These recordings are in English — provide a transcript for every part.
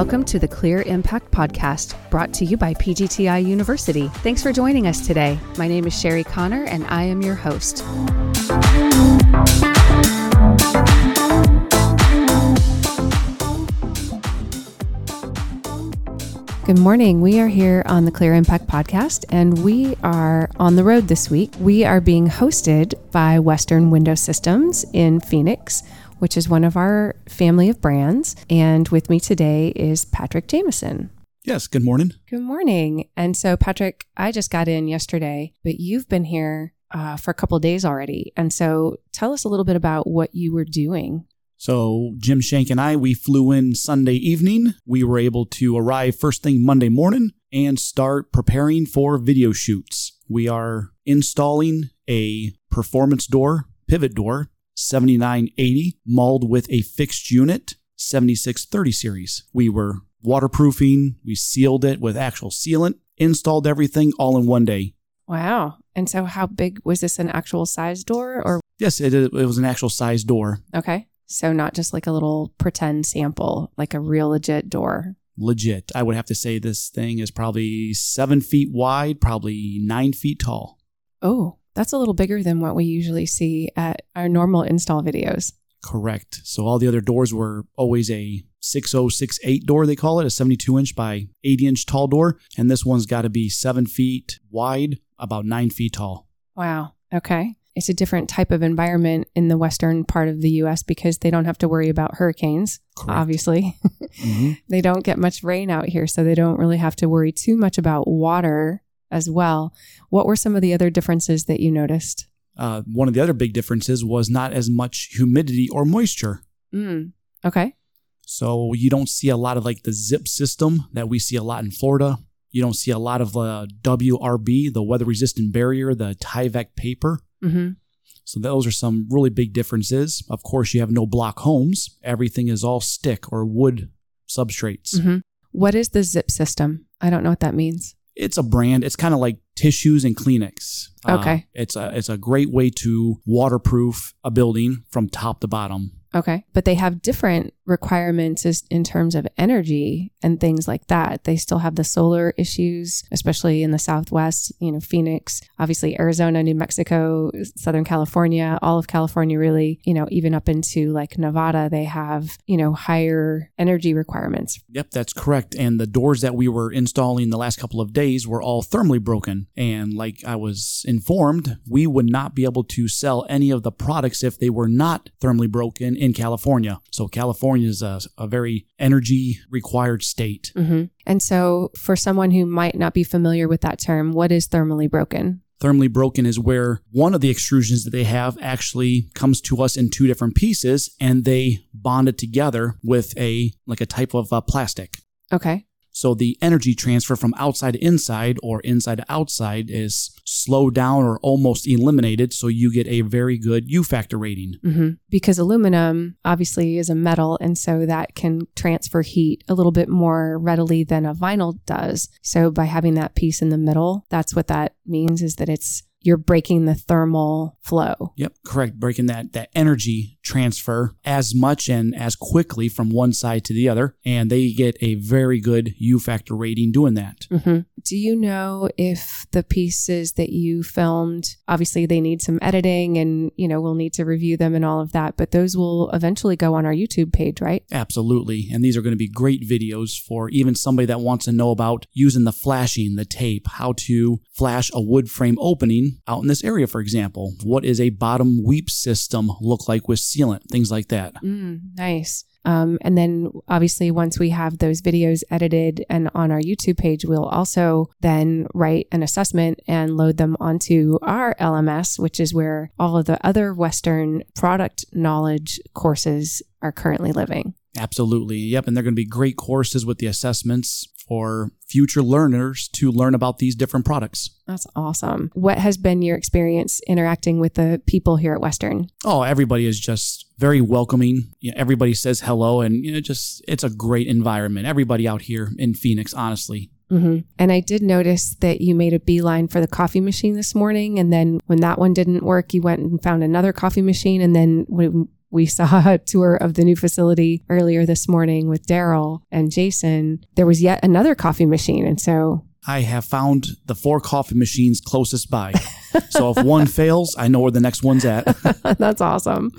Welcome to the Clear Impact Podcast, brought to you by PGTI University. Thanks for joining us today. My name is Sherry Connor, and I am your host. Good morning. We are here on the Clear Impact Podcast, and we are on the road this week. We are being hosted by Western Window Systems in Phoenix, which is one of our family of brands. And with me today is Patrick Jameson. Yes, good morning. Good morning. And so, Patrick, I just got in yesterday, but you've been here uh, for a couple days already. And so, tell us a little bit about what you were doing. So, Jim Shank and I, we flew in Sunday evening. We were able to arrive first thing Monday morning and start preparing for video shoots. We are installing a performance door, pivot door, 7980, mulled with a fixed unit, 7630 series. We were waterproofing, we sealed it with actual sealant, installed everything all in one day. Wow. And so, how big was this an actual size door or? Yes, it, it was an actual size door. Okay. So, not just like a little pretend sample, like a real legit door. Legit. I would have to say this thing is probably seven feet wide, probably nine feet tall. Oh, that's a little bigger than what we usually see at our normal install videos. Correct. So all the other doors were always a 6068 door, they call it, a 72 inch by 80 inch tall door. And this one's got to be seven feet wide, about nine feet tall. Wow. Okay. It's a different type of environment in the western part of the US because they don't have to worry about hurricanes, Correct. obviously. Mhm. they don't get much rain out here, so they don't really have to worry too much about water as well. What were some of the other differences that you noticed? Uh, one of the other big differences was not as much humidity or moisture. Mm. Okay. So you don't see a lot of like the zip system that we see a lot in Florida. You don't see a lot of uh, WRB, the weather resistant barrier, the Tyvek paper. Mm-hmm. So those are some really big differences. Of course, you have no block homes. Everything is all stick or wood substrates. Mm-hmm. What is the zip system? I don't know what that means. It's a brand. It's kind of like tissues and Kleenex. Uh, Okay. it's a it's a great way to waterproof a building from top to bottom. Okay. But they have different requirements as, in terms of energy and things like that. They still have the solar issues, especially in the Southwest, you know, Phoenix, obviously Arizona, New Mexico, Southern California, all of California, really, you know, even up into like Nevada, they have, you know, higher energy requirements. Yep, that's correct. And the doors that we were installing the last couple of days were all thermally broken. And like I was informed, we would not be able to sell any of the products if they were not thermally broken in California. So California is a, a very energy required state. hmm And so, for someone who might not be familiar with that term, what is thermally broken? Thermally broken is where one of the extrusions that they have actually comes to us in two different pieces and they bond it together with a like a type of uh, plastic. Okay. So the energy transfer from outside to inside or inside to outside is slowed down or almost eliminated. So you get a very good U factor rating. hmm Because aluminum obviously is a metal, and so that can transfer heat a little bit more readily than a vinyl does. So by having that piece in the middle, that's what that means is that it's you're breaking the thermal flow. Yep, correct. Breaking that that energy transfer as much and as quickly from one side to the other, and they get a very good U factor rating doing that. hmm Do you know if the pieces that you filmed, obviously they need some editing and, you know, we'll need to review them and all of that, but those will eventually go on our YouTube page, right? Absolutely. And these are going to be great videos for even somebody that wants to know about using the flashing, the tape, how to flash a wood frame opening out in this area, for example. What is a bottom weep system look like with sealant, things like that. Mm, nice. Um, and then obviously, once we have those videos edited and on our YouTube page, we'll also then write an assessment and load them onto our LMS, which is where all of the other Western product knowledge courses are currently living. Absolutely. Yep. And they're going to be great courses with the assessments for future learners to learn about these different products. That's awesome. What has been your experience interacting with the people here at Western? Oh, everybody is just very welcoming. You know, everybody says hello, and you know, just it's a great environment. Everybody out here in Phoenix, honestly. hmm And I did notice that you made a beeline for the coffee machine this morning. And then when that one didn't work, you went and found another coffee machine. And then when we saw a tour of the new facility earlier this morning with Daryl and Jason, there was yet another coffee machine. And so I have found the four coffee machines closest by. so if one fails, I know where the next one's at. that's awesome.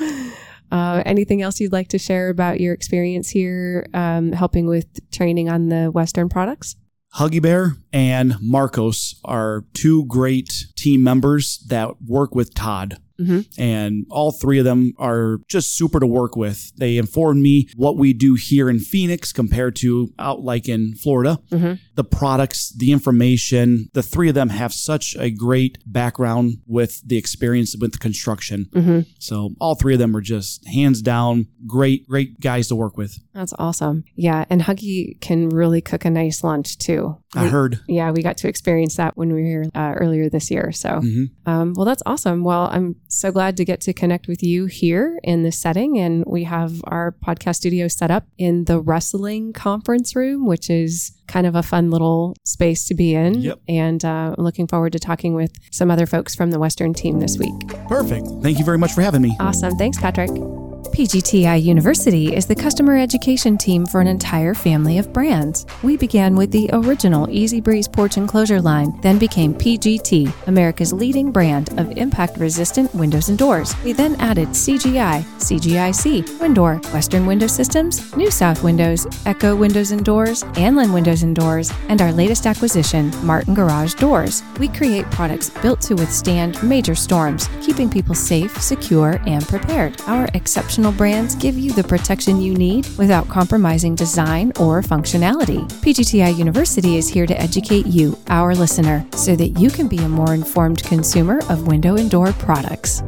Uh, anything else you'd like to share about your experience here um, helping with training on the Western products? Huggy Bear and Marcos are two great team members that work with Todd. Mm-hmm. And all three of them are just super to work with. They informed me what we do here in Phoenix compared to out like in Florida. Mm-hmm. The products, the information, the three of them have such a great background with the experience with construction. Mm-hmm. So all three of them are just hands down great, great guys to work with. That's awesome. Yeah. And Huggy can really cook a nice lunch too. I heard. Yeah. We got to experience that when we were here uh, earlier this year. So, mm-hmm. um, well, that's awesome. Well, I'm so glad to get to connect with you here in this setting. And we have our podcast studio set up in the wrestling conference room, which is kind of a fun little space to be in. Yep. And uh, looking forward to talking with some other folks from the Western team this week. Perfect. Thank you very much for having me. Awesome. Thanks, Patrick. PGTI University is the customer education team for an entire family of brands. We began with the original Eze-Breeze porch enclosure line, then became PGT, America's leading brand of impact resistant windows and doors. We then added CGI, CGIC, WinDoor, Western Window Systems, New South Windows, Echo Windows and Doors, Anlin Windows and Doors, and our latest acquisition, Martin Garage Doors. We create products built to withstand major storms, keeping people safe, secure, and prepared. Our exceptional brands give you the protection you need without compromising design or functionality. PGTI University is here to educate you, our listener, so that you can be a more informed consumer of window and door products.